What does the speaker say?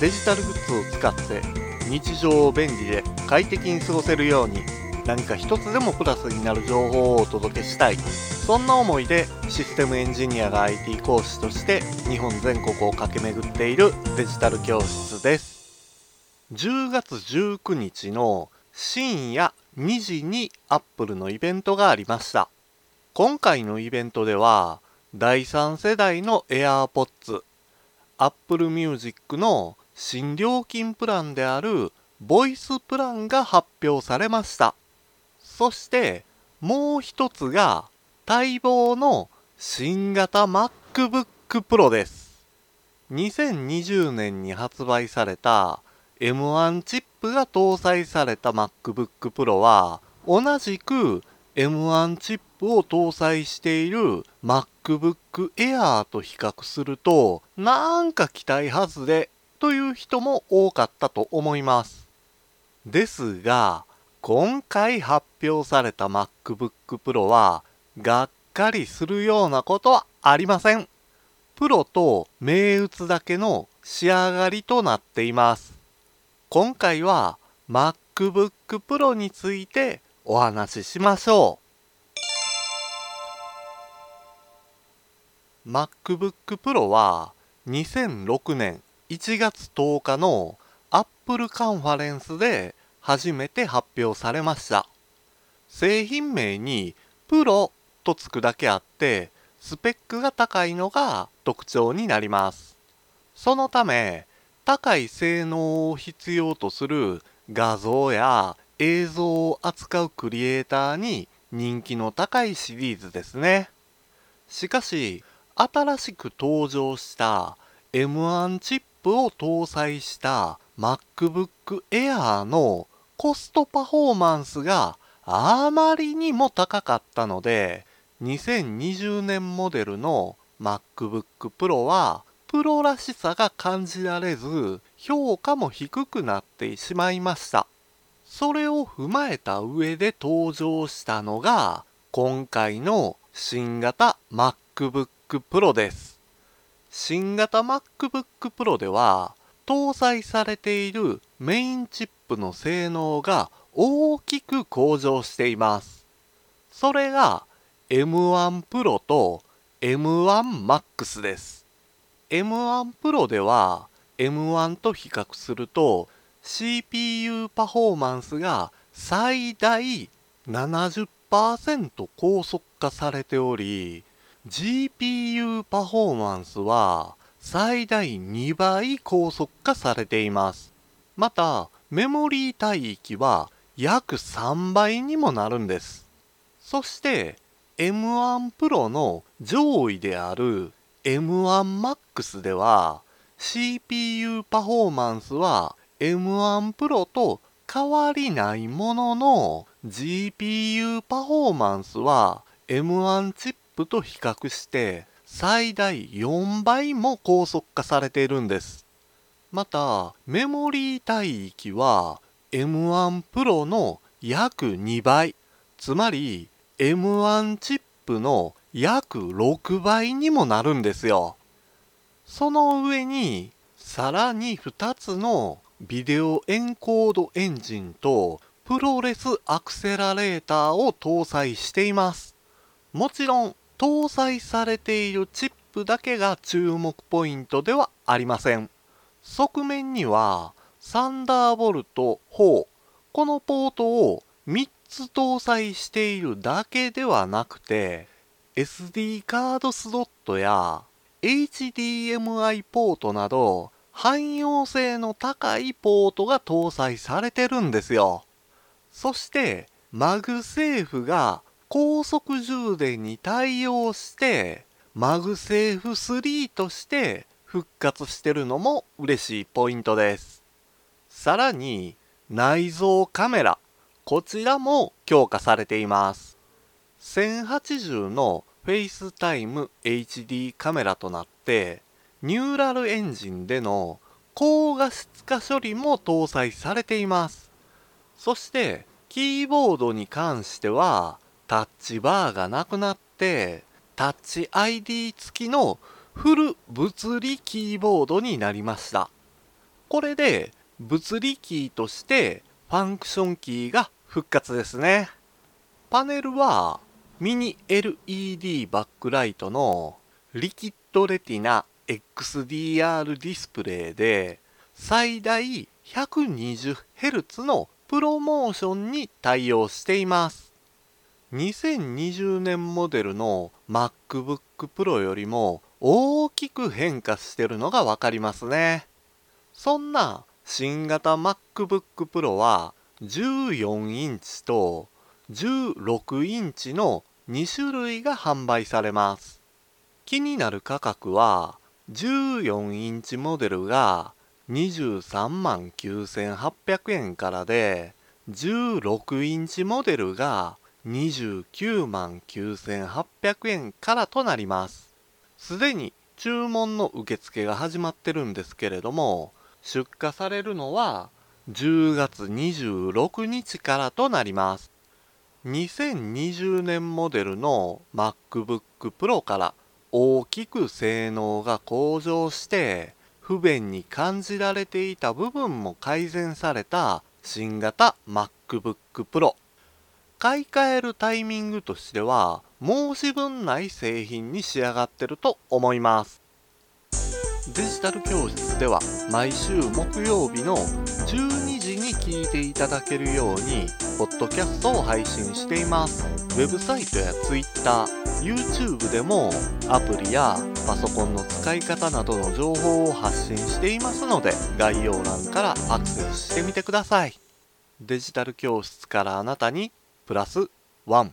デジタルグッズを使って日常を便利で快適に過ごせるように何か一つでもプラスになる情報をお届けしたい。そんな思いでシステムエンジニアが IT 講師として日本全国を駆け巡っているデジタル教室です。10月19日の深夜2時に Apple のイベントがありました。今回のイベントでは第3世代の AirPods Apple Music の新料金プランであるボイスプランが発表されました。そしてもう一つが待望の新型 MacBook Pro です。2020年に発売された M1 チップが搭載された MacBook Pro は同じく M1 チップを搭載している MacBook Air と比較するとなんか期待外れという人も多かったと思います。ですが今回発表された MacBook Pro はがっかりするようなことはありません。プロと銘打つだけの仕上がりとなっています。今回は MacBook Pro についてお話ししましょう。MacBook Pro は2006年1月10日の Apple カンファレンスで初めて発表されました製品名にプロとつくだけあってスペックが高いのが特徴になりますそのため高い性能を必要とする画像や映像を扱うクリエイターに人気の高いシリーズですね。しかし、新しく登場した M1 チップを搭載した MacBook Air のコストパフォーマンスがあまりにも高かったので、2020年モデルの MacBook Pro はプロらしさが感じられず評価も低くなってしまいました。それを踏まえた上で登場したのが今回の新型 MacBook Pro です。新型 MacBook Pro では搭載されているメインチップの性能が大きく向上しています。それが M1 Pro と M1 Max です。M1 Pro では M1 と比較すると CPU パフォーマンスが最大70%高速化されており GPU パフォーマンスは最大2倍高速化されています。またメモリー帯域は約3倍にもなるんです。そして M1 Pro の上位である M1 Max では CPU パフォーマンスは M1 Pro と変わりないものの GPU パフォーマンスは M1 チップと比較して最大4倍も高速化されているんです。またメモリー帯域は M1 Pro の約2倍。つまり M1 チップの約6倍にもなるんですよ。その上にさらに2つのビデオエンコードエンジンとプロレスアクセラレーターを搭載しています。もちろん搭載されているチップだけが注目ポイントではありません。側面には Thunderbolt 4このポートを3つ搭載しているだけではなくて SD カードスロットや HDMI ポートなど汎用性の高いポートが搭載されてるんですよ。そして MagSafe が高速充電に対応してMagSafe 3として復活してるのも嬉しいポイントです。さらに内蔵カメラこちらも強化されています。1080の FaceTime HD カメラとなって Neural Engine での高画質化処理も搭載されています。そしてキーボードに関してはTouch Bar がなくなってタッチ ID 付きのフル物理キーボードになりました。これで物理キーとしてファンクションキーが復活ですね。パネルはミニ LED バックライトのリキッドレティナ XDR ディスプレイで最大 120Hz の ProMotion に対応しています。2020年モデルの MacBook Pro よりも大きく変化してるのがわかりますね。そんな新型 MacBook Pro は14インチと16インチの2種類が販売されます。気になる価格は14インチモデルが23万9800円からで16インチモデルが29万9800円からとなります。すでに注文の受付が始まってるんですけれども出荷されるのは10月26日からとなります。2020年モデルの MacBook Pro から大きく性能が向上して不便に感じられていた部分も改善された新型 MacBook Pro 買い替えるタイミングとしては申し分ない製品に仕上がってると思います。デジタル教室では毎週木曜日の12時に聞いていただけるようにポッドキャストを配信しています。ウェブサイトや Twitter、YouTube でもアプリやパソコンの使い方などの情報を発信していますので概要欄からアクセスしてみてください。デジタル教室からあなたにプラス1